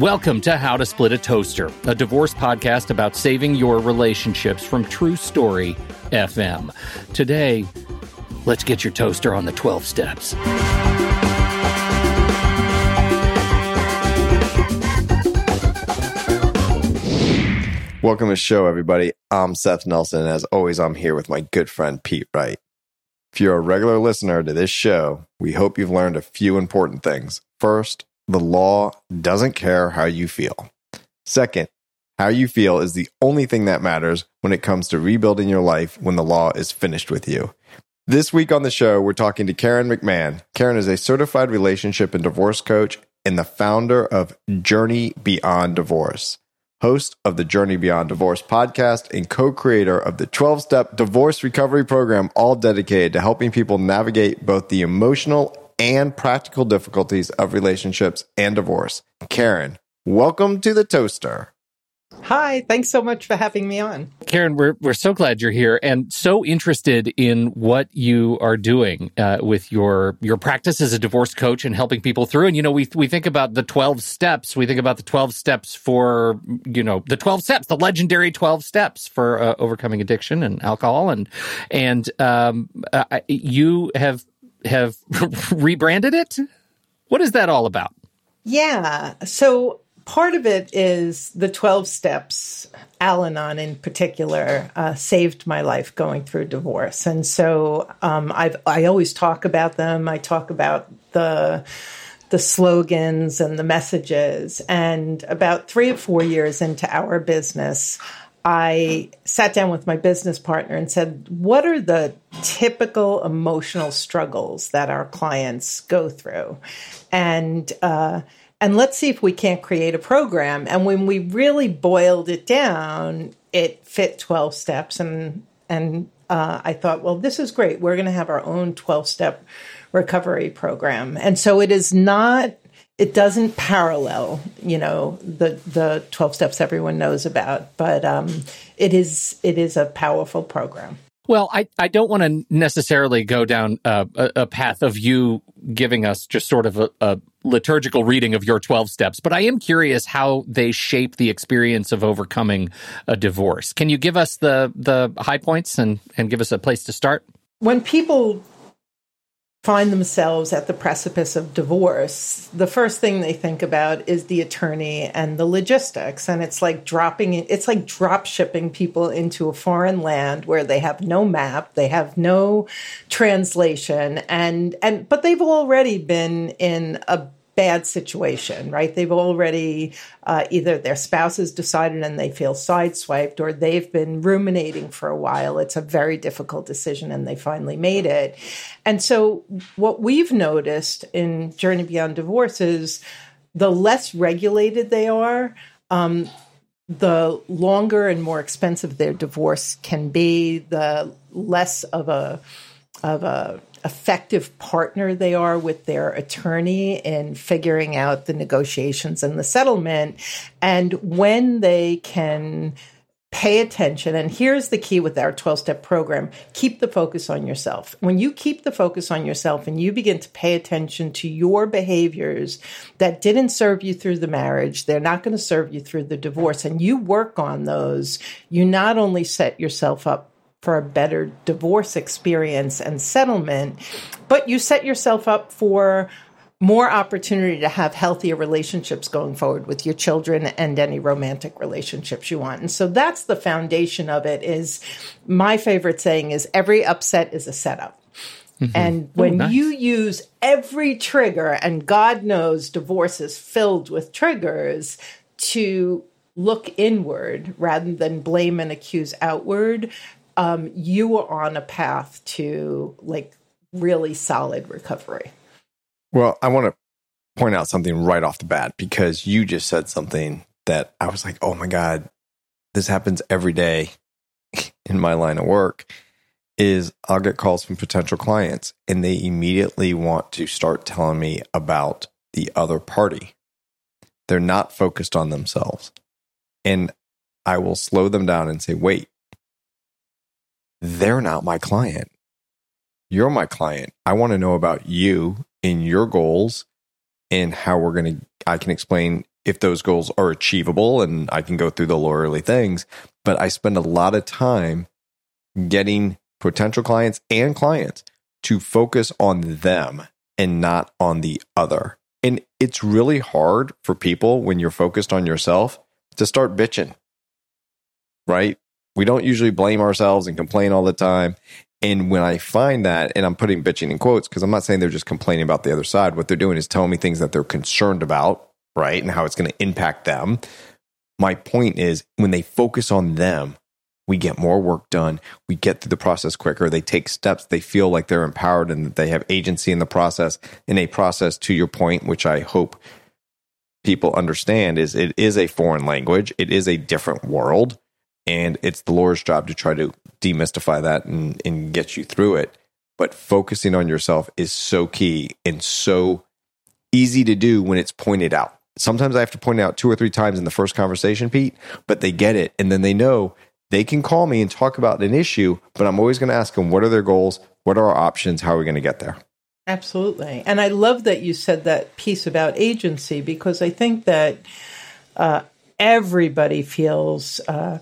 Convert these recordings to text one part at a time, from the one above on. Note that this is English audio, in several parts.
Welcome to How to Split a Toaster, a divorce podcast about saving your relationships from True Story FM. Today, let's get your toaster on the 12 steps. Welcome to the show, everybody. I'm Seth Nelson. And as always, I'm here with my good friend Pete Wright. If you're a regular listener to this show, we hope you've learned a few important things. First, the law doesn't care how you feel. Second, how you feel is the only thing that matters when it comes to rebuilding your life when the law is finished with you. This week on the show, we're talking to Karen McMahon. Karen is a certified relationship and divorce coach and the founder of Journey Beyond Divorce host of the Journey Beyond Divorce podcast and co creator of the 12 step divorce recovery program, all dedicated to helping people navigate both the emotional and practical difficulties of relationships and divorce. Karen, welcome to the Toaster. Hi, thanks so much for having me on. Karen, we're, we're so glad you're here and so interested in what you are doing uh, with your your practice as a divorce coach and helping people through. And, you know, we, we think about the 12 steps. We think about the 12 steps for, you know, the 12 steps, the legendary 12 steps for uh, overcoming addiction and alcohol. And, and um, uh, you have, have rebranded it. What is that all about? Yeah. So part of it is the 12 steps Al Anon in particular uh, saved my life going through divorce. And so um, I've, I always talk about them. I talk about the, the slogans and the messages. And about three or four years into our business, I sat down with my business partner and said, What are the typical emotional struggles that our clients go through? And, uh, and let's see if we can't create a program. And when we really boiled it down, it fit 12 steps. And, and uh, I thought, well, this is great. We're going to have our own 12 step recovery program. And so it is not, it doesn't parallel, you know, the, the 12 steps everyone knows about, but um, it is, it is a powerful program. Well, I, I don't want to necessarily go down uh, a, a, path of you giving us just sort of a, a, liturgical reading of your 12 steps, but I am curious how they shape the experience of overcoming a divorce. Can you give us the, the high points and, and give us a place to start? When people find themselves at the precipice of divorce, the first thing they think about is the attorney and the logistics. And it's like dropping, it's like drop shipping people into a foreign land where they have no map, they have no translation, and, and, but they've already been in a bad situation, right? They've already uh, either their spouse has decided and they feel sideswiped, or they've been ruminating for a while. It's a very difficult decision and they finally made it. And so, what we've noticed in Journey Beyond Divorce is the less regulated they are, um, the longer and more expensive their divorce can be, the less of a of a effective partner they are with their attorney in figuring out the negotiations and the settlement. And when they can pay attention, and here's the key with our 12 step program keep the focus on yourself. When you keep the focus on yourself and you begin to pay attention to your behaviors that didn't serve you through the marriage, they're not going to serve you through the divorce, and you work on those, you not only set yourself up for a better divorce experience and settlement, but you set yourself up for more opportunity to have healthier relationships going forward with your children and any romantic relationships you want. And so that's the foundation of it is my favorite saying is every upset is a setup. Mm-hmm. And when Ooh, nice. you use every trigger, and God knows divorce is filled with triggers, to look inward rather than blame and accuse outward, um, you are on a path to like really solid recovery. Well, I want to point out something right off the bat because you just said something that I was like, oh my God, this happens every day in my line of work. Is I'll get calls from potential clients and they immediately want to start telling me about the other party. They're not focused on themselves. And I will slow them down and say, wait, they're not my client. You're my client. I want to know about you and your goals and how we're going to, I can explain if those goals are achievable and I can go through the lawyerly things. But I spend a lot of time getting potential clients and clients to focus on them and not on the other. And it's really hard for people when you're focused on yourself to start bitching, right? We don't usually blame ourselves and complain all the time. And when I find that, and I'm putting bitching in quotes because I'm not saying they're just complaining about the other side, what they're doing is telling me things that they're concerned about, right? And how it's going to impact them. My point is when they focus on them, we get more work done. We get through the process quicker. They take steps. They feel like they're empowered and that they have agency in the process. In a process, to your point, which I hope people understand, is it is a foreign language. It is a different world. And it's the lawyer's job to try to demystify that and, and get you through it. But focusing on yourself is so key and so easy to do when it's pointed out. Sometimes I have to point out two or three times in the first conversation, Pete, but they get it. And then they know they can call me and talk about an issue, but I'm always going to ask them what are their goals? What are our options? How are we going to get there? Absolutely. And I love that you said that piece about agency because I think that uh, everybody feels uh,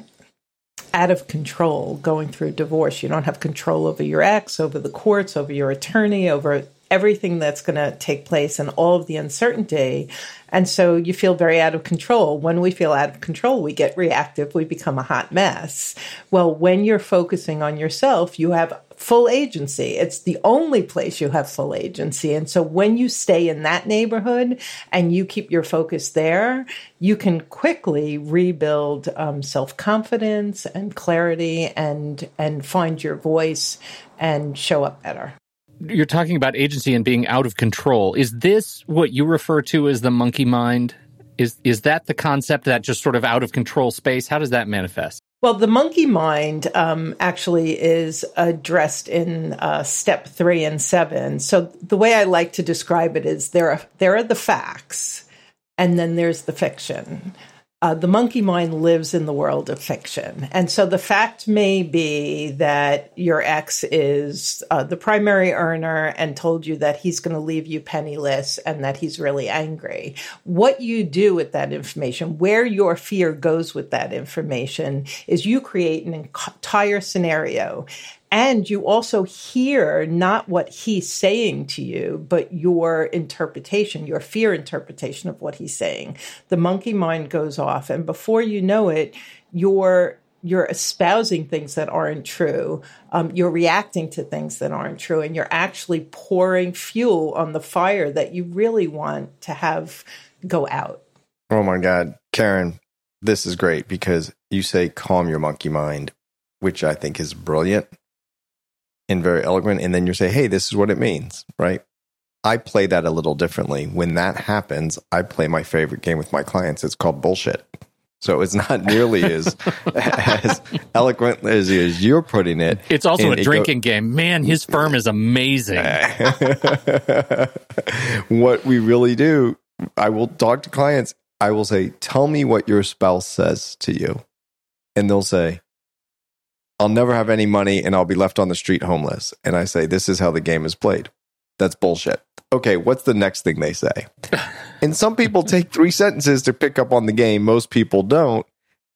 out of control going through divorce. You don't have control over your ex, over the courts, over your attorney, over everything that's going to take place and all of the uncertainty. And so you feel very out of control. When we feel out of control, we get reactive, we become a hot mess. Well, when you're focusing on yourself, you have full agency. It's the only place you have full agency. And so when you stay in that neighborhood and you keep your focus there, you can quickly rebuild um, self confidence and clarity and and find your voice and show up better you're talking about agency and being out of control. Is this what you refer to as the monkey mind? Is is that the concept that just sort of out of control space? How does that manifest? Well, the monkey mind um, actually is addressed in uh, step three and seven. So the way I like to describe it is there are there are the facts, and then there's the fiction uh, the monkey mind lives in the world of fiction. And so the fact may be that your ex is uh, the primary earner and told you that he's going to leave you penniless and that he's really angry. What you do with that information, where your fear goes with that information, is you create an entire scenario and you also hear not what he's saying to you, but your interpretation, your fear interpretation of what he's saying. The monkey mind goes off, and before you know it, you're you're espousing things that aren't true. Um, you're reacting to things that aren't true, and you're actually pouring fuel on the fire that you really want to have go out. Oh my God, Karen, this is great because you say calm your monkey mind, which I think is brilliant and very eloquent, and then you say, hey, this is what it means, right? I play that a little differently. When that happens, I play my favorite game with my clients. It's called bullshit. So it's not nearly as as eloquent as, as you're putting it. It's also and a drinking go- game. Man, his firm is amazing. what we really do, I will talk to clients. I will say, "Tell me what your spouse says to you," and they'll say, I'll never have any money and I'll be left on the street homeless. And I say, This is how the game is played. That's bullshit. Okay, what's the next thing they say? and some people take three sentences to pick up on the game. Most people don't.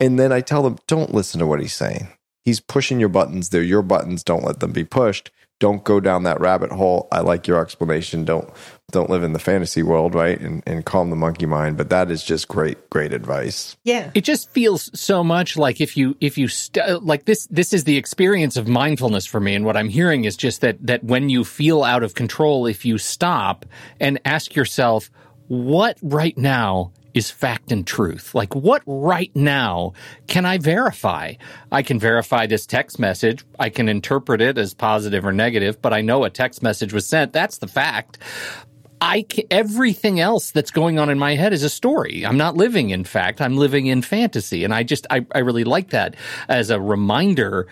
And then I tell them, Don't listen to what he's saying. He's pushing your buttons. They're your buttons. Don't let them be pushed don't go down that rabbit hole. I like your explanation. Don't don't live in the fantasy world, right? And and calm the monkey mind. But that is just great, great advice. Yeah, it just feels so much like if you if you st- like this this is the experience of mindfulness for me. And what I'm hearing is just that that when you feel out of control, if you stop and ask yourself, what right now is fact and truth. Like, what right now can I verify? I can verify this text message. I can interpret it as positive or negative, but I know a text message was sent. That's the fact. I everything else that's going on in my head is a story. I'm not living in fact. I'm living in fantasy, and I just I, I really like that as a reminder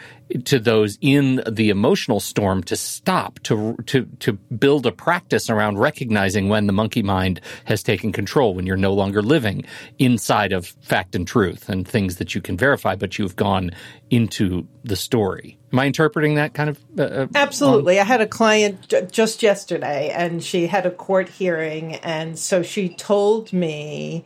to those in the emotional storm to stop to to to build a practice around recognizing when the monkey mind has taken control when you're no longer living inside of fact and truth and things that you can verify, but you've gone into the story. Am I interpreting that kind of? Uh, uh Absolutely. I had a client j- just yesterday, and she had a court hearing, and so she told me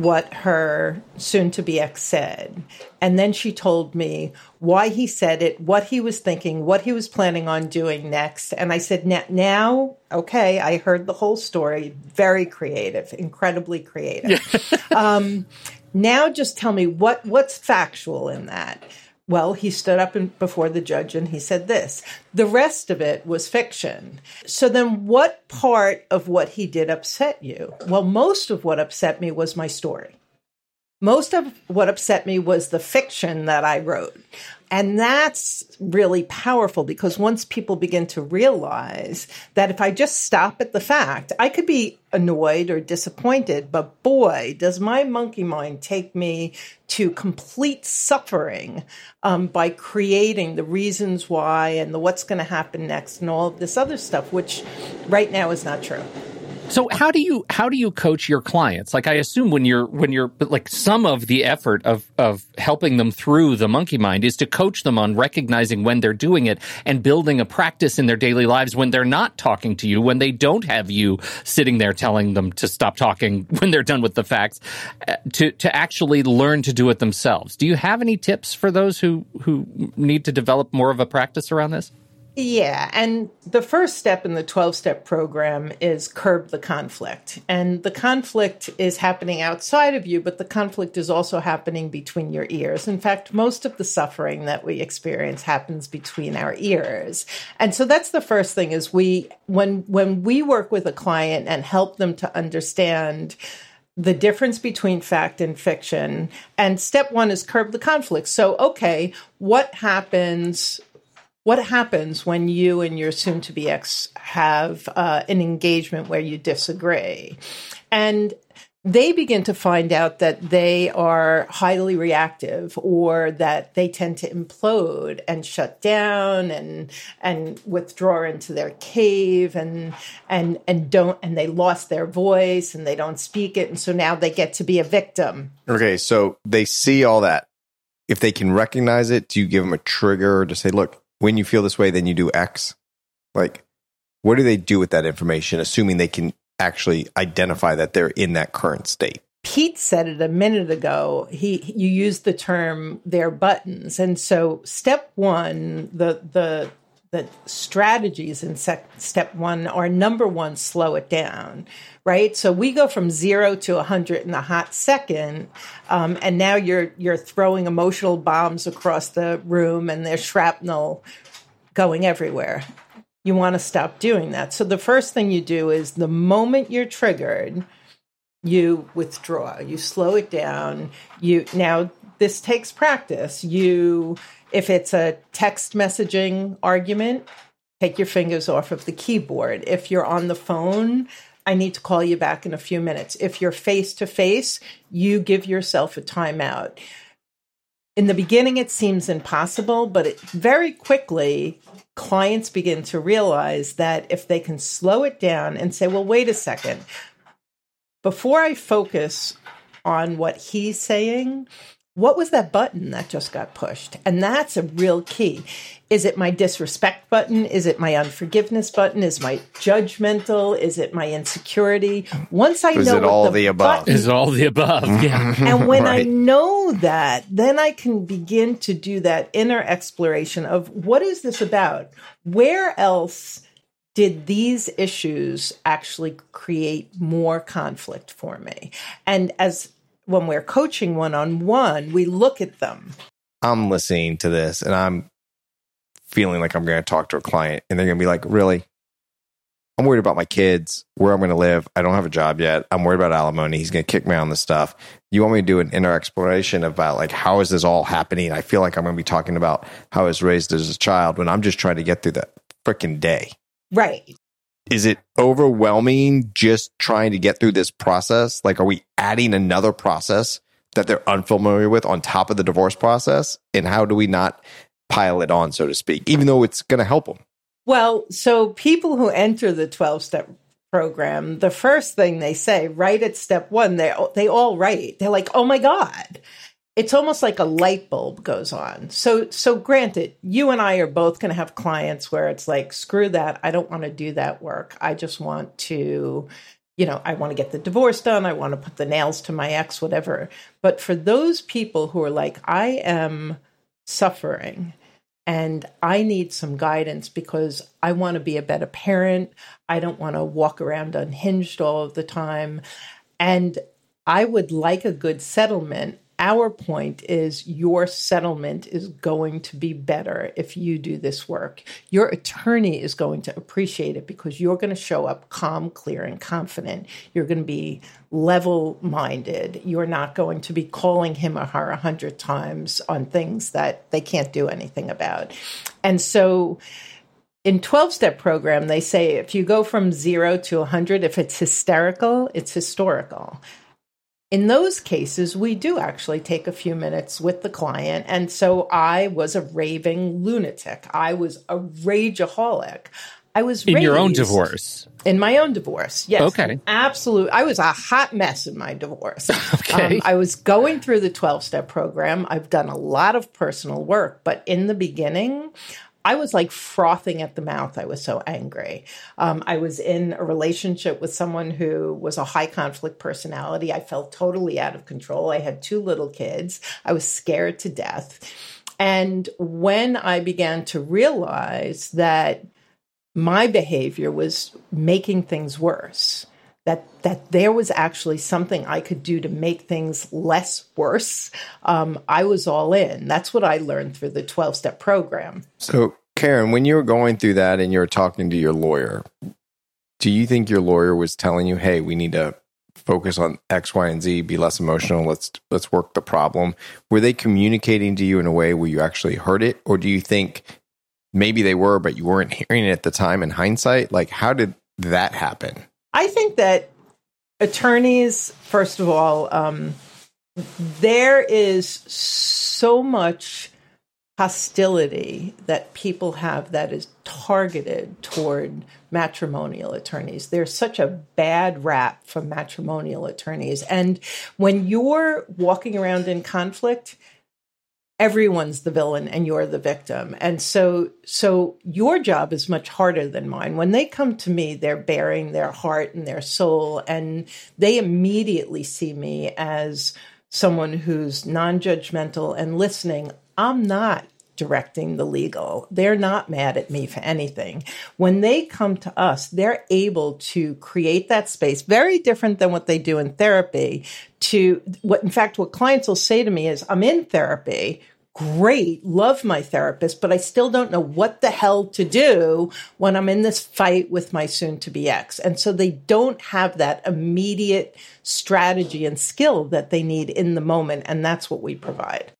what her soon to be ex said. And then she told me why he said it, what he was thinking, what he was planning on doing next. And I said, now, okay, I heard the whole story. Very creative, incredibly creative. um, now just tell me what, what's factual in that. Well, he stood up in, before the judge and he said this. The rest of it was fiction. So then, what part of what he did upset you? Well, most of what upset me was my story. Most of what upset me was the fiction that I wrote. And that's really powerful because once people begin to realize that if I just stop at the fact, I could be annoyed or disappointed, but boy, does my monkey mind take me to complete suffering um, by creating the reasons why and the what's going to happen next and all of this other stuff, which right now is not true. So how do you how do you coach your clients? Like I assume when you're when you're like some of the effort of of helping them through the monkey mind is to coach them on recognizing when they're doing it and building a practice in their daily lives when they're not talking to you, when they don't have you sitting there telling them to stop talking when they're done with the facts, uh, to to actually learn to do it themselves. Do you have any tips for those who who need to develop more of a practice around this? Yeah, and the first step in the 12 step program is curb the conflict. And the conflict is happening outside of you, but the conflict is also happening between your ears. In fact, most of the suffering that we experience happens between our ears. And so that's the first thing is we when when we work with a client and help them to understand the difference between fact and fiction. And step one is curb the conflict. So, okay, what happens what happens when you and your soon to be ex have uh, an engagement where you disagree? And they begin to find out that they are highly reactive or that they tend to implode and shut down and and withdraw into their cave and and and don't and they lost their voice and they don't speak it and so now they get to be a victim. Okay, so they see all that. If they can recognize it, do you give them a trigger to say, look, when you feel this way, then you do X? Like, what do they do with that information, assuming they can actually identify that they're in that current state? Pete said it a minute ago. He you used the term their buttons, and so step one, the the the strategies in sec- step one are number one, slow it down, right? So we go from zero to a hundred in a hot second, um, and now you're you're throwing emotional bombs across the room, and there's shrapnel going everywhere. You want to stop doing that. So the first thing you do is the moment you're triggered, you withdraw, you slow it down. You now this takes practice. You if it's a text messaging argument, take your fingers off of the keyboard. If you're on the phone, I need to call you back in a few minutes. If you're face to face, you give yourself a timeout. In the beginning, it seems impossible, but it, very quickly, clients begin to realize that if they can slow it down and say, well, wait a second, before I focus on what he's saying, what was that button that just got pushed? And that's a real key. Is it my disrespect button? Is it my unforgiveness button? Is my judgmental? Is it my insecurity? Once I Is know it all the, the above? button- Is all the above? Yeah. and when I know that, then I can begin to do that inner exploration of what is this about? Where else did these issues actually create more conflict for me? And as when we're coaching one on one, we look at them. I'm listening to this and I'm feeling like I'm going to talk to a client and they're going to be like, really? I'm worried about my kids, where I'm going to live. I don't have a job yet. I'm worried about alimony. He's going to kick me on this stuff. You want me to do an inner exploration about like, how is this all happening? I feel like I'm going to be talking about how I was raised as a child when I'm just trying to get through the freaking day. Right. Is it overwhelming just trying to get through this process? Like, are we adding another process that they're unfamiliar with on top of the divorce process? And how do we not pile it on, so to speak, even though it's going to help them? Well, so people who enter the 12 step program, the first thing they say right at step one, they, they all write. They're like, oh my God. It's almost like a light bulb goes on. So, so granted, you and I are both going to have clients where it's like, screw that. I don't want to do that work. I just want to you know, I want to get the divorce done. I want to put the nails to my ex, whatever. But for those people who are like, I am suffering and I need some guidance because I want to be a better parent. I don't want to walk around unhinged all of the time. And I would like a good settlement our point is your settlement is going to be better if you do this work. Your attorney is going to appreciate it because you're going to show up calm, clear, and confident. You're going to be level minded. You're not going to be calling him or her a hundred times on things that they can't do anything about. And so, in 12 step program they say if you go from 0 to 100 if it's hysterical it's historical in those cases, we do actually take a few minutes with the client. And so I was a raving lunatic. I was a rageaholic. I was in your own divorce. In my own divorce, yes. Okay. Absolutely. I was a hot mess in my divorce. okay. Um, I was going through the 12 step program. I've done a lot of personal work, but in the beginning, I was like frothing at the mouth. I was so angry. Um, I was in a relationship with someone who was a high conflict personality. I felt totally out of control. I had two little kids. I was scared to death. And when I began to realize that my behavior was making things worse, that that there was actually something I could do to make things less worse, um, I was all in. That's what I learned through the twelve step program. So, Karen, when you were going through that and you were talking to your lawyer, do you think your lawyer was telling you, "Hey, we need to focus on X, Y, and Z, be less emotional. Let's let's work the problem." Were they communicating to you in a way where you actually heard it, or do you think maybe they were, but you weren't hearing it at the time in hindsight? Like, how did that happen? I think that attorneys, first of all, um, there is so much hostility that people have that is targeted toward matrimonial attorneys. There's such a bad rap for matrimonial attorneys. And when you're walking around in conflict, everyone's the villain and you're the victim. And so so your job is much harder than mine. When they come to me, they're baring their heart and their soul and they immediately see me as someone who's non-judgmental and listening. I'm not directing the legal. They're not mad at me for anything. When they come to us, they're able to create that space, very different than what they do in therapy. To what, in fact, what clients will say to me is, I'm in therapy great, love my therapist, but I still don't know what the hell to do when I'm in this fight with my soon to be ex. And so they don't have that immediate strategy and skill that they need in the moment. And that's what we provide.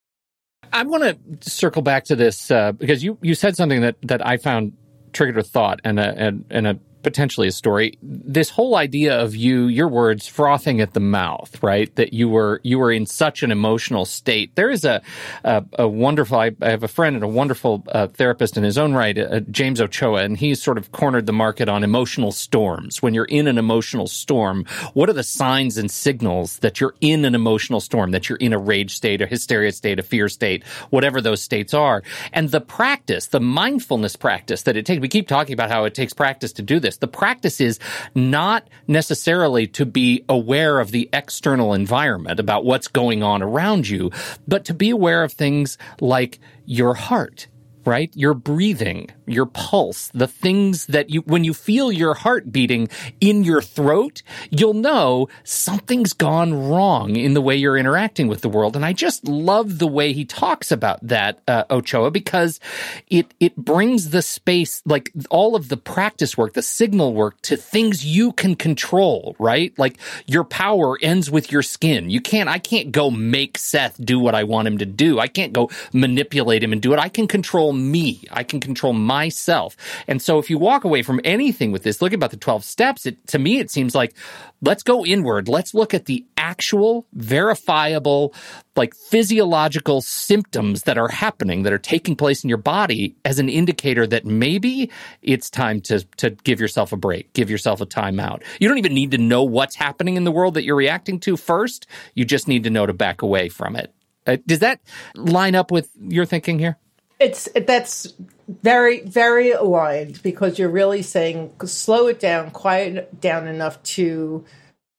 I want to circle back to this uh, because you, you said something that, that I found triggered a thought and a, and, and a potentially a story. This whole idea of you, your words, frothing at the mouth, right? That you were you were in such an emotional state. There is a a, a wonderful. I, have a friend and a wonderful uh, therapist in his own right, uh, James Ochoa, and he's sort of cornered the market on emotional storms. When you're in an emotional storm, what are the signs and signals that you're in an emotional storm? That you're in a rage state, a hysteria state, a fear state, whatever those states are, and the practice, the mindfulness practice that it takes. We keep talking about how it takes practice to do this The practice is not necessarily to be aware of the external environment about what's going on around you, but to be aware of things like your heart right? Your breathing, your pulse, the things that you, when you feel your heart beating in your throat, you'll know something's gone wrong in the way you're interacting with the world. And I just love the way he talks about that, uh, Ochoa, because it, it brings the space, like all of the practice work, the signal work to things you can control, right? Like your power ends with your skin. You can't, I can't go make Seth do what I want him to do. I can't go manipulate him and do it. I can control me. I can control myself. And so if you walk away from anything with this, look about the 12 steps, it, to me, it seems like let's go inward. Let's look at the actual verifiable, like physiological symptoms that are happening, that are taking place in your body as an indicator that maybe it's time to, to give yourself a break, give yourself a timeout. You don't even need to know what's happening in the world that you're reacting to first. You just need to know to back away from it. Uh, does that line up with your thinking here? It's that's very very aligned because you're really saying slow it down, quiet down enough to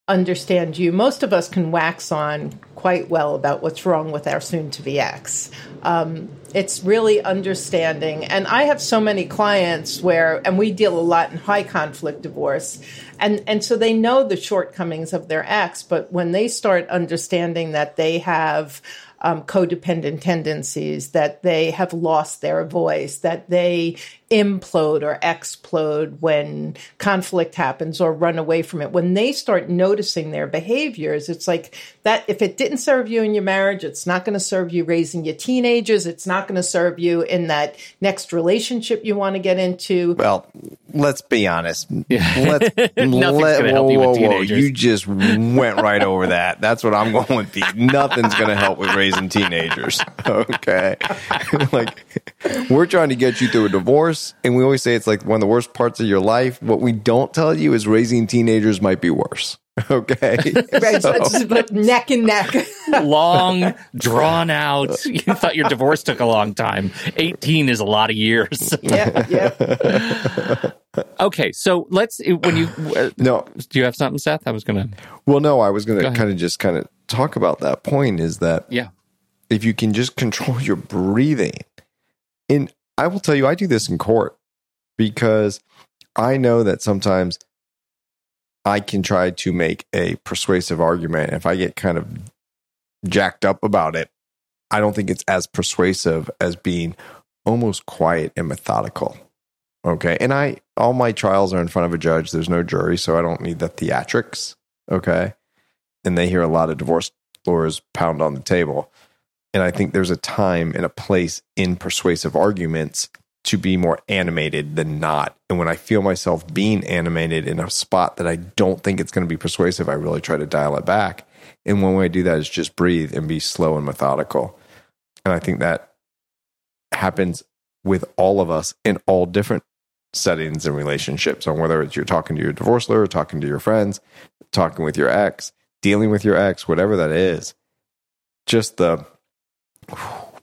understand you. Most of us can wax on quite well about what's wrong with our soon to be ex. Um, it's really understanding. And I have so many clients where, and we deal a lot in high conflict divorce. And, and so they know the shortcomings of their ex, but when they start understanding that they have um, codependent tendencies, that they have lost their voice, that they implode or explode when conflict happens or run away from it. When they start noticing their behaviors, it's like that if it didn't serve you in your marriage, it's not going to serve you raising your teenagers, it's not going to serve you in that next relationship you want to get into. Well, let's be honest. Yeah. Let's, Nothing's let- gonna help you with teenagers. You just went right over that. That's what I'm going with. Pete. Nothing's going to help with raising teenagers. Okay. like, we're trying to get you through a divorce, and we always say it's like one of the worst parts of your life. What we don't tell you is raising teenagers might be worse. Okay. Right, so it's but neck and neck. long, drawn out. You thought your divorce took a long time. 18 is a lot of years. yeah, yeah. okay, so let's, when you, uh, no, do you have something, Seth? I was going to, well, no, I was going to ahead. kind of just kind of talk about that point is that yeah. if you can just control your breathing. And I will tell you, I do this in court because I know that sometimes I can try to make a persuasive argument. If I get kind of jacked up about it, I don't think it's as persuasive as being almost quiet and methodical. Okay. And I, all my trials are in front of a judge. There's no jury, so I don't need the theatrics. Okay. And they hear a lot of divorce lawyers pound on the table. And I think there's a time and a place in persuasive arguments to be more animated than not. And when I feel myself being animated in a spot that I don't think it's going to be persuasive, I really try to dial it back. And one way I do that is just breathe and be slow and methodical. And I think that happens with all of us in all different settings and relationships on whether it's you're talking to your divorce lawyer, talking to your friends, talking with your ex, dealing with your ex, whatever that is. Just the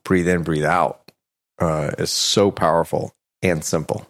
breathe in, breathe out uh, is so powerful and simple.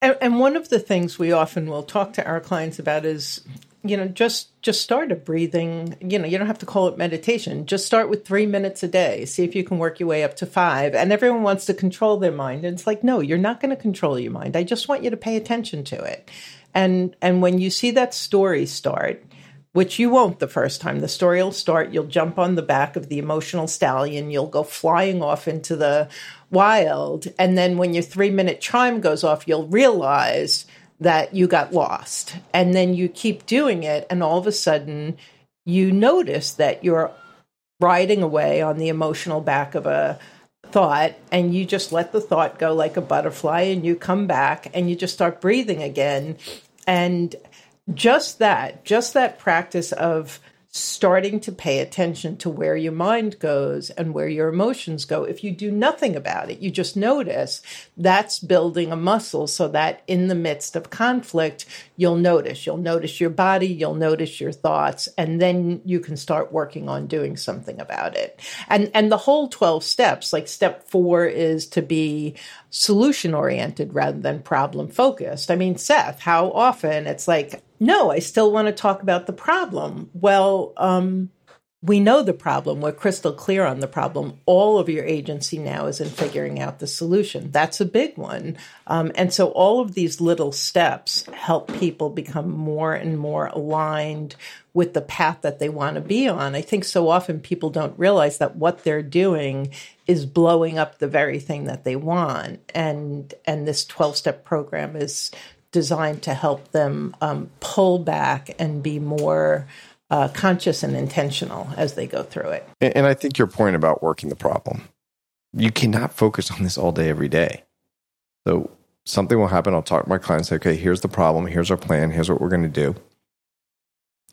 And, and one of the things we often will talk to our clients about is, you know, just just start a breathing. You know, you don't have to call it meditation. Just start with three minutes a day. See if you can work your way up to five. And everyone wants to control their mind, and it's like, no, you're not going to control your mind. I just want you to pay attention to it. And and when you see that story start, which you won't the first time. The story will start. You'll jump on the back of the emotional stallion. You'll go flying off into the wild. And then when your three minute chime goes off, you'll realize that you got lost. And then you keep doing it. And all of a sudden, you notice that you're riding away on the emotional back of a thought and you just let the thought go like a butterfly and you come back and you just start breathing again and just that just that practice of starting to pay attention to where your mind goes and where your emotions go. If you do nothing about it you just notice that's building a muscle so that in the midst of conflict you'll notice. You'll notice your body you'll notice your thoughts and then you can start working on doing something about it. And and the whole 12 steps like step 4 is to be solution oriented rather than problem focused i mean seth how often it's like no i still want to talk about the problem well um we know the problem. We're crystal clear on the problem. All of your agency now is in figuring out the solution. That's a big one. Um, and so all of these little steps help people become more and more aligned with the path that they want to be on. I think so often people don't realize that what they're doing is blowing up the very thing that they want. And, and this 12 step program is designed to help them um, pull back and be more uh, conscious and intentional as they go through it. And, and I think your point about working the problem, you cannot focus on this all day, every day. So something will happen. I'll talk to my clients, say, okay, here's the problem. Here's our plan. Here's what we're going to do.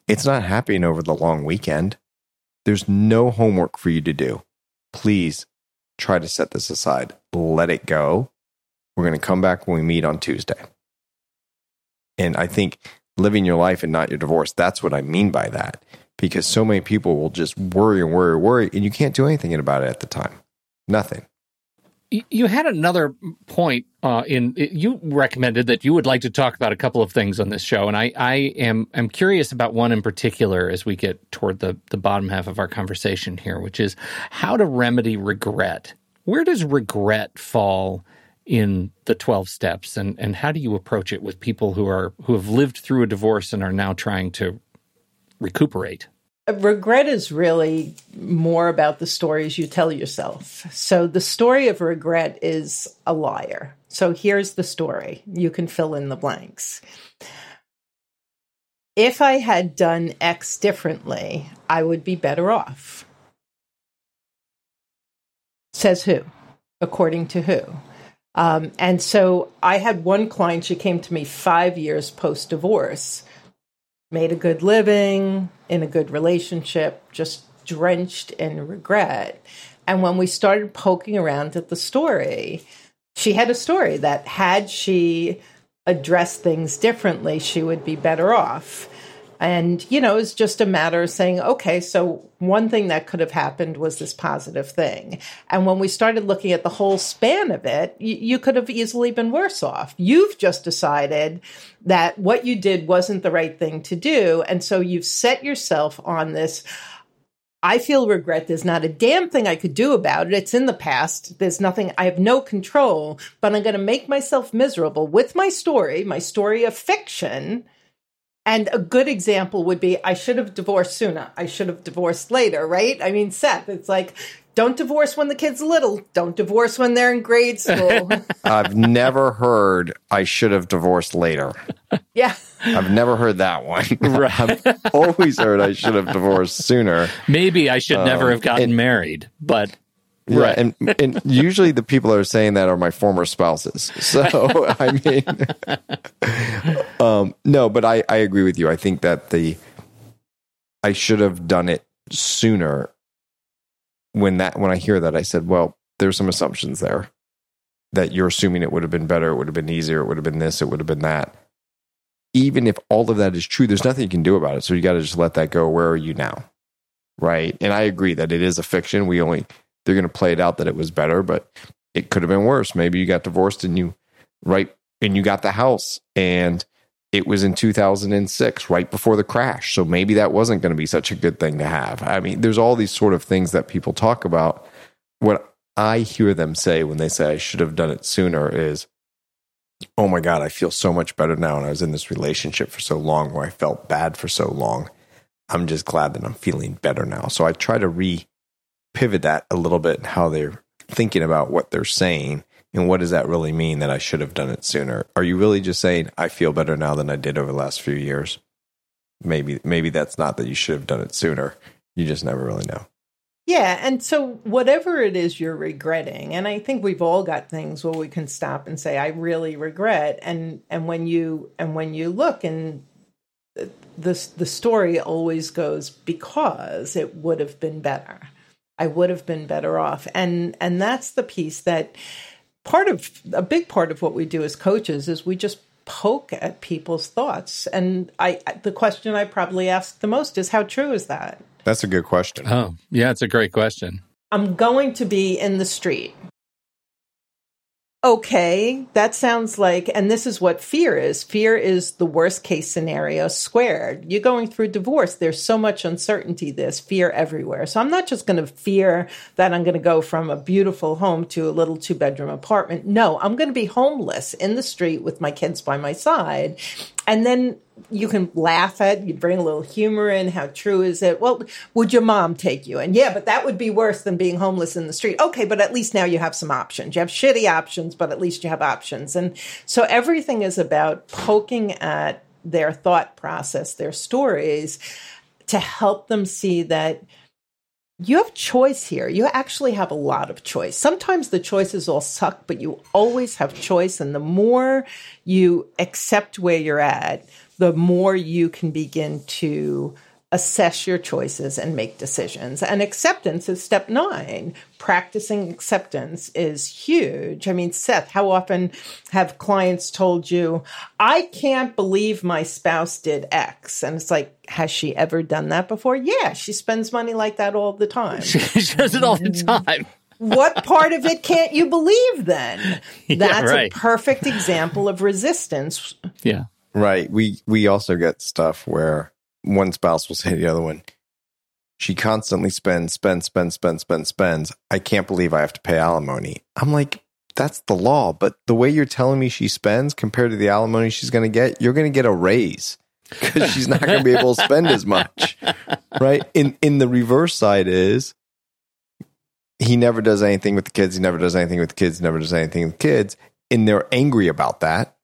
It's not happening over the long weekend. There's no homework for you to do. Please try to set this aside. Let it go. We're going to come back when we meet on Tuesday. And I think living your life and not your divorce, that's what I mean by that. Because so many people will just worry and worry and worry, and you can't do anything about it at the time. Nothing. You had another point uh, in you recommended that you would like to talk about a couple of things on this show, and I, I am am curious about one in particular as we get toward the the bottom half of our conversation here, which is how to remedy regret. Where does regret fall in the twelve steps, and and how do you approach it with people who are who have lived through a divorce and are now trying to recuperate? Uh, regret is really more about the stories you tell yourself. So the story of regret is a liar. So here's the story. You can fill in the blanks. If I had done X differently, I would be better off. Says who? According to who? Um, and so I had one client, she came to me five years post divorce made a good living, in a good relationship, just drenched in regret. And when we started poking around at the story, she had a story that had she addressed things differently, she would be better off. And, you know, it's just a matter of saying, okay, so one thing that could have happened was this positive thing. And when we started looking at the whole span of it, you, you could have easily been worse off. You've just decided that what you did wasn't the right thing to do. And so you've set yourself on this. I feel regret. There's not a damn thing I could do about it. It's in the past. There's nothing, I have no control, but I'm going to make myself miserable with my story, my story of fiction and a good example would be I should have divorced sooner. I should have divorced later, right? I mean, Seth, it's like, don't divorce when the kid's little. Don't divorce when they're in grade school. I've never heard I should have divorced later. Yeah. I've never heard that one. Right. I've always heard I should have divorced sooner. Maybe I should um, never have gotten and, married, but yeah, right. and and usually the people that are saying that are my former spouses. So I mean, um, no, but I I agree with you. I think that the I should have done it sooner. When that when I hear that, I said, well, there's some assumptions there that you're assuming it would have been better, it would have been easier, it would have been this, it would have been that. Even if all of that is true, there's nothing you can do about it. So you got to just let that go. Where are you now? Right. And I agree that it is a fiction. We only they're going to play it out that it was better, but it could have been worse. Maybe you got divorced and you right and you got the house and it was in 2006 right before the crash. So maybe that wasn't going to be such a good thing to have. I mean, there's all these sort of things that people talk about. What I hear them say when they say I should have done it sooner is oh my god, I feel so much better now and I was in this relationship for so long where I felt bad for so long. I'm just glad that I'm feeling better now. So I try to re pivot that a little bit how they're thinking about what they're saying and what does that really mean that I should have done it sooner? Are you really just saying I feel better now than I did over the last few years? Maybe maybe that's not that you should have done it sooner. You just never really know. Yeah, and so whatever it is you're regretting, and I think we've all got things where we can stop and say I really regret and and when you and when you look and the the story always goes because it would have been better I would have been better off. And and that's the piece that part of a big part of what we do as coaches is we just poke at people's thoughts. And I the question I probably ask the most is how true is that? That's a good question. Oh, yeah, it's a great question. I'm going to be in the street okay, that sounds like, and this is what fear is fear is the worst case scenario squared. You're going through divorce, there's so much uncertainty, there's fear everywhere. So I'm not just going to fear that I'm going to go from a beautiful home to a little two bedroom apartment. No, I'm going to be homeless in the street with my kids by my side. And then you can laugh at, you bring a little humor in. How true is it? Well, would your mom take you? And yeah, but that would be worse than being homeless in the street. Okay, but at least now you have some options. You have shitty options, but at least you have options. And so everything is about poking at their thought process, their stories to help them see that you have choice here. You actually have a lot of choice. Sometimes the choices all suck, but you always have choice. And the more you accept where you're at, the more you can begin to assess your choices and make decisions. And acceptance is step nine. Practicing acceptance is huge. I mean, Seth, how often have clients told you, I can't believe my spouse did X? And it's like, has she ever done that before? Yeah, she spends money like that all the time. she does it all the mm-hmm. time. what part of it can't you believe then? That's right. a perfect example of resistance. Yeah. Right. We we also get stuff where one spouse will say to the other one, she constantly spends, spends, spends, spends, spends, spends. I can't believe I have to pay alimony. I'm like, that's the law. But the way you're telling me she spends compared to the alimony she's going to get, you're going to get a raise because she's not going to be able to spend as much. Right. In in the reverse side is he never does anything with the kids. He never does anything with the kids. Never does anything with the kids. And they're angry about that.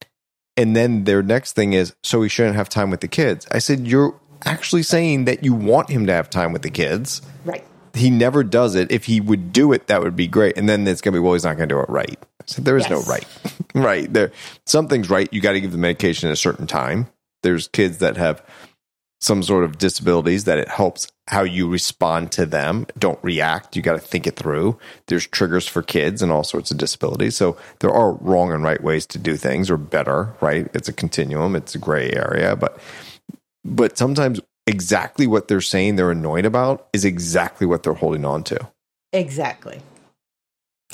And then their next thing is, so he shouldn't have time with the kids. I said, you're actually saying that you want him to have time with the kids. Right. He never does it. If he would do it, that would be great. And then it's going to be, well, he's not going to do it right. I said, there is no right. right. There, something's right. You got to give the medication at a certain time. There's kids that have some sort of disabilities that it helps how you respond to them. Don't react. You got to think it through. There's triggers for kids and all sorts of disabilities. So there are wrong and right ways to do things or better, right? It's a continuum, it's a gray area, but but sometimes exactly what they're saying they're annoyed about is exactly what they're holding on to. Exactly.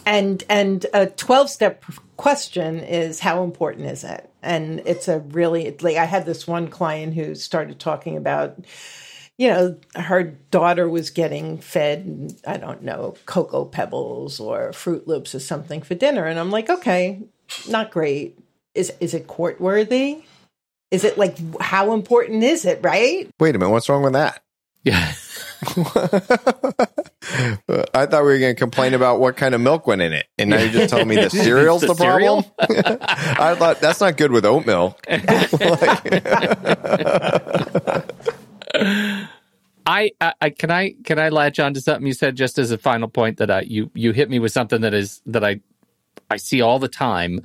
And and a 12 step question is how important is it? And it's a really like I had this one client who started talking about you know her daughter was getting fed I don't know cocoa pebbles or Froot Loops or something for dinner and I'm like okay not great is is it court worthy? Is it like how important is it, right? Wait a minute, what's wrong with that? Yeah. I thought we were going to complain about what kind of milk went in it, and now you're just telling me the cereal's The the, problem. I thought that's not good with oat milk. I, I, I can I can I latch on to something you said just as a final point that I you you hit me with something that is that I I see all the time,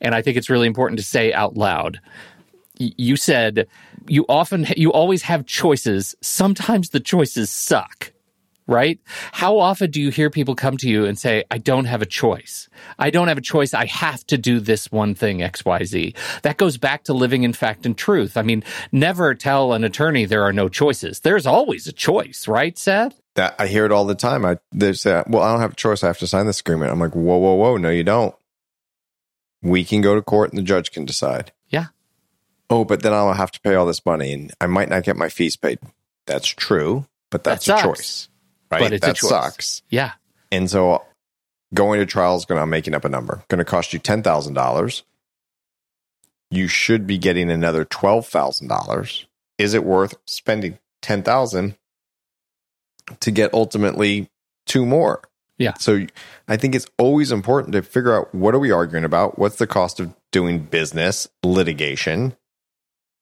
and I think it's really important to say out loud. You said you often you always have choices. Sometimes the choices suck. Right? How often do you hear people come to you and say, I don't have a choice? I don't have a choice. I have to do this one thing, XYZ. That goes back to living in fact and truth. I mean, never tell an attorney there are no choices. There's always a choice, right, Seth? That I hear it all the time. I they say, "Well, I don't have a choice. I have to sign this agreement." I'm like, "Whoa, whoa, whoa! No, you don't. We can go to court, and the judge can decide." Oh, but then I'll have to pay all this money, and I might not get my fees paid. That's true, but that's That a choice, right? But it's a that choice. sucks. Yeah. And so, going to trial is going to I'm making up a number. Going to cost you ten thousand dollars. You should be getting another twelve thousand dollars. Is it worth spending ten thousand to get ultimately two more? Yeah. So I think it's always important to figure out what are we arguing about? What's the cost of doing business, litigation?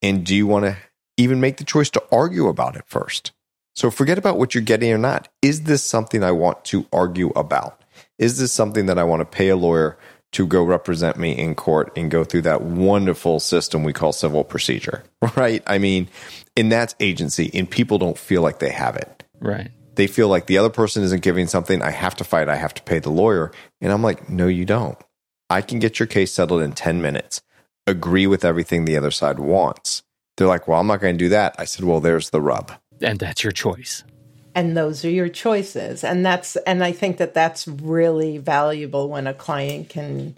And do you want to even make the choice to argue about it first? So forget about what you're getting or not. Is this something I want to argue about? Is this something that I want to pay a lawyer to go represent me in court and go through that wonderful system we call civil procedure? Right? I mean, and that's agency, and people don't feel like they have it Right. they feel like the other person isn't giving something. I have to fight. I have to pay the lawyer. And I'm like, no, you don't. I can get your case settled in 10 minutes. Agree with everything the other side wants. They're like, well, I'm not going to do that. I said, well, there's the rub. And that's your choice. and those are your choices and that's and i think that that's really valuable when a client can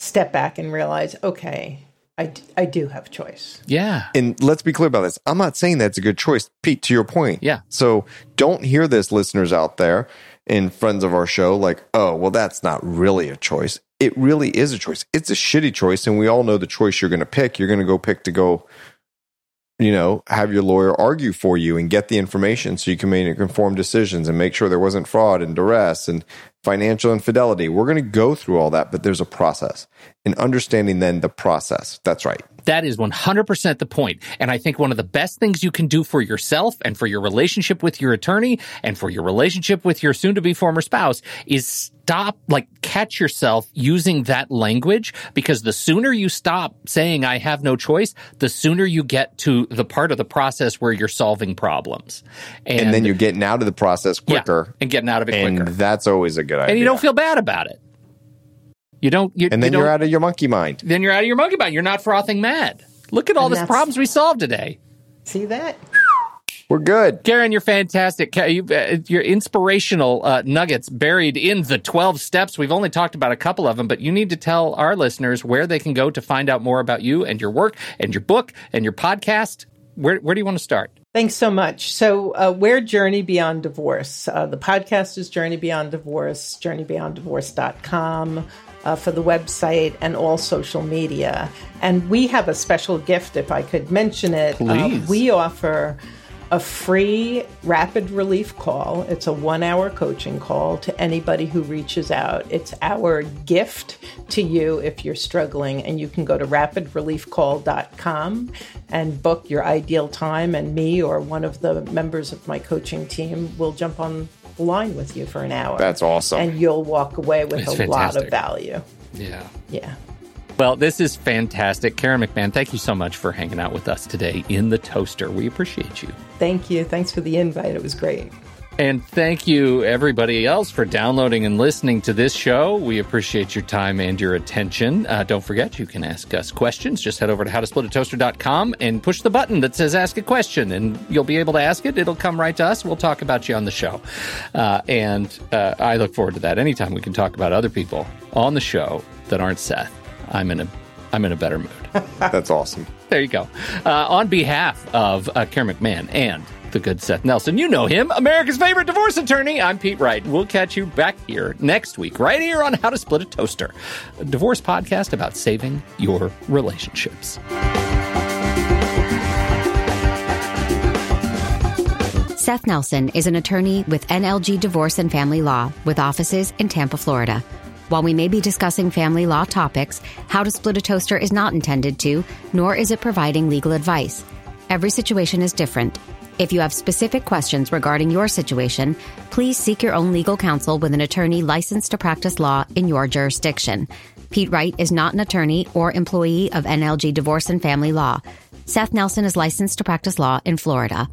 step back and realize okay i, d- I do have choice Yeah. And let's be clear about this. I'm not saying that's a good choice, Pete, to your point. Yeah. So don't hear this, listeners out there and friends of our show, like, oh, well, that's not really a choice. It really is a choice. It's a shitty choice. And we all know the choice you're going to pick. You're going to go pick to go, you know, have your lawyer argue for you and get the information so you can make informed decisions and make sure there wasn't fraud and duress and financial infidelity. We're going to go through all that, but there's a process and understanding then the process. That's right. That is 100% the point. And I think one of the best things you can do for yourself and for your relationship with your attorney and for your relationship with your soon to be former spouse is stop, like, catch yourself using that language because the sooner you stop saying, I have no choice, the sooner you get to the part of the process where you're solving problems. And, And, then you're getting out of the process yeah, quicker. and getting out of it and quicker. that's always a good idea. And you don't feel bad about it. You don't, you, and then you you're out of your monkey mind. then you're out of your monkey mind. You're not frothing mad. Look at all And the problems we solved today. see that We're good. Karen, you're fantastic. You, uh, your inspirational uh, nuggets buried in the 12 steps. We've only talked about a couple of them, but you need to tell our listeners where they can go to find out more about you and your work and your book and your podcast. Where, where do you want to start? Thanks so much. So, uh, we're Journey Beyond Divorce. Uh, the podcast is Journey Beyond Divorce, journeybeyonddivorce.com uh, for the website and all social media. And we have a special gift, if I could mention it. Um, Please. we offer a free rapid relief call. It's a one hour coaching call to anybody who reaches out. It's our gift to you if you're struggling. And you can go to rapidreliefcall.com and book your ideal time. And me or one of the members of my coaching team will jump on the line with you for an hour. That's awesome. And you'll walk away with It's a lot of value. Yeah. Yeah. Well, this is fantastic. Karen McMahon, thank you so much for hanging out with us today in the toaster. We appreciate you. Thank you. Thanks for the invite. It was great. And thank you, everybody else, for downloading and listening to this show. We appreciate your time and your attention. Uh, don't forget, you can ask us questions. Just head over to howtosplitatoaster.com and push the button that says ask a question, and you'll be able to ask it. It'll come right to us. We'll talk about you on the show. Uh, and uh, I look forward to that. Anytime we can talk about other people on the show that aren't Seth, I'm in a, I'm in a better mood. That's awesome. There you go. Uh, on behalf of uh, Karen McMahon and the good Seth Nelson, you know him, America's favorite divorce attorney. I'm Pete Wright. We'll catch you back here next week, right here on How to Split a Toaster, a divorce podcast about saving your relationships. Seth Nelson is an attorney with NLG Divorce and Family Law with offices in Tampa, Florida. While we may be discussing family law topics, How to Split a Toaster is not intended to, nor is it providing legal advice. Every situation is different. If you have specific questions regarding your situation, please seek your own legal counsel with an attorney licensed to practice law in your jurisdiction. Pete Wright is not an attorney or employee of NLG Divorce and Family Law. Seth Nelson is licensed to practice law in Florida.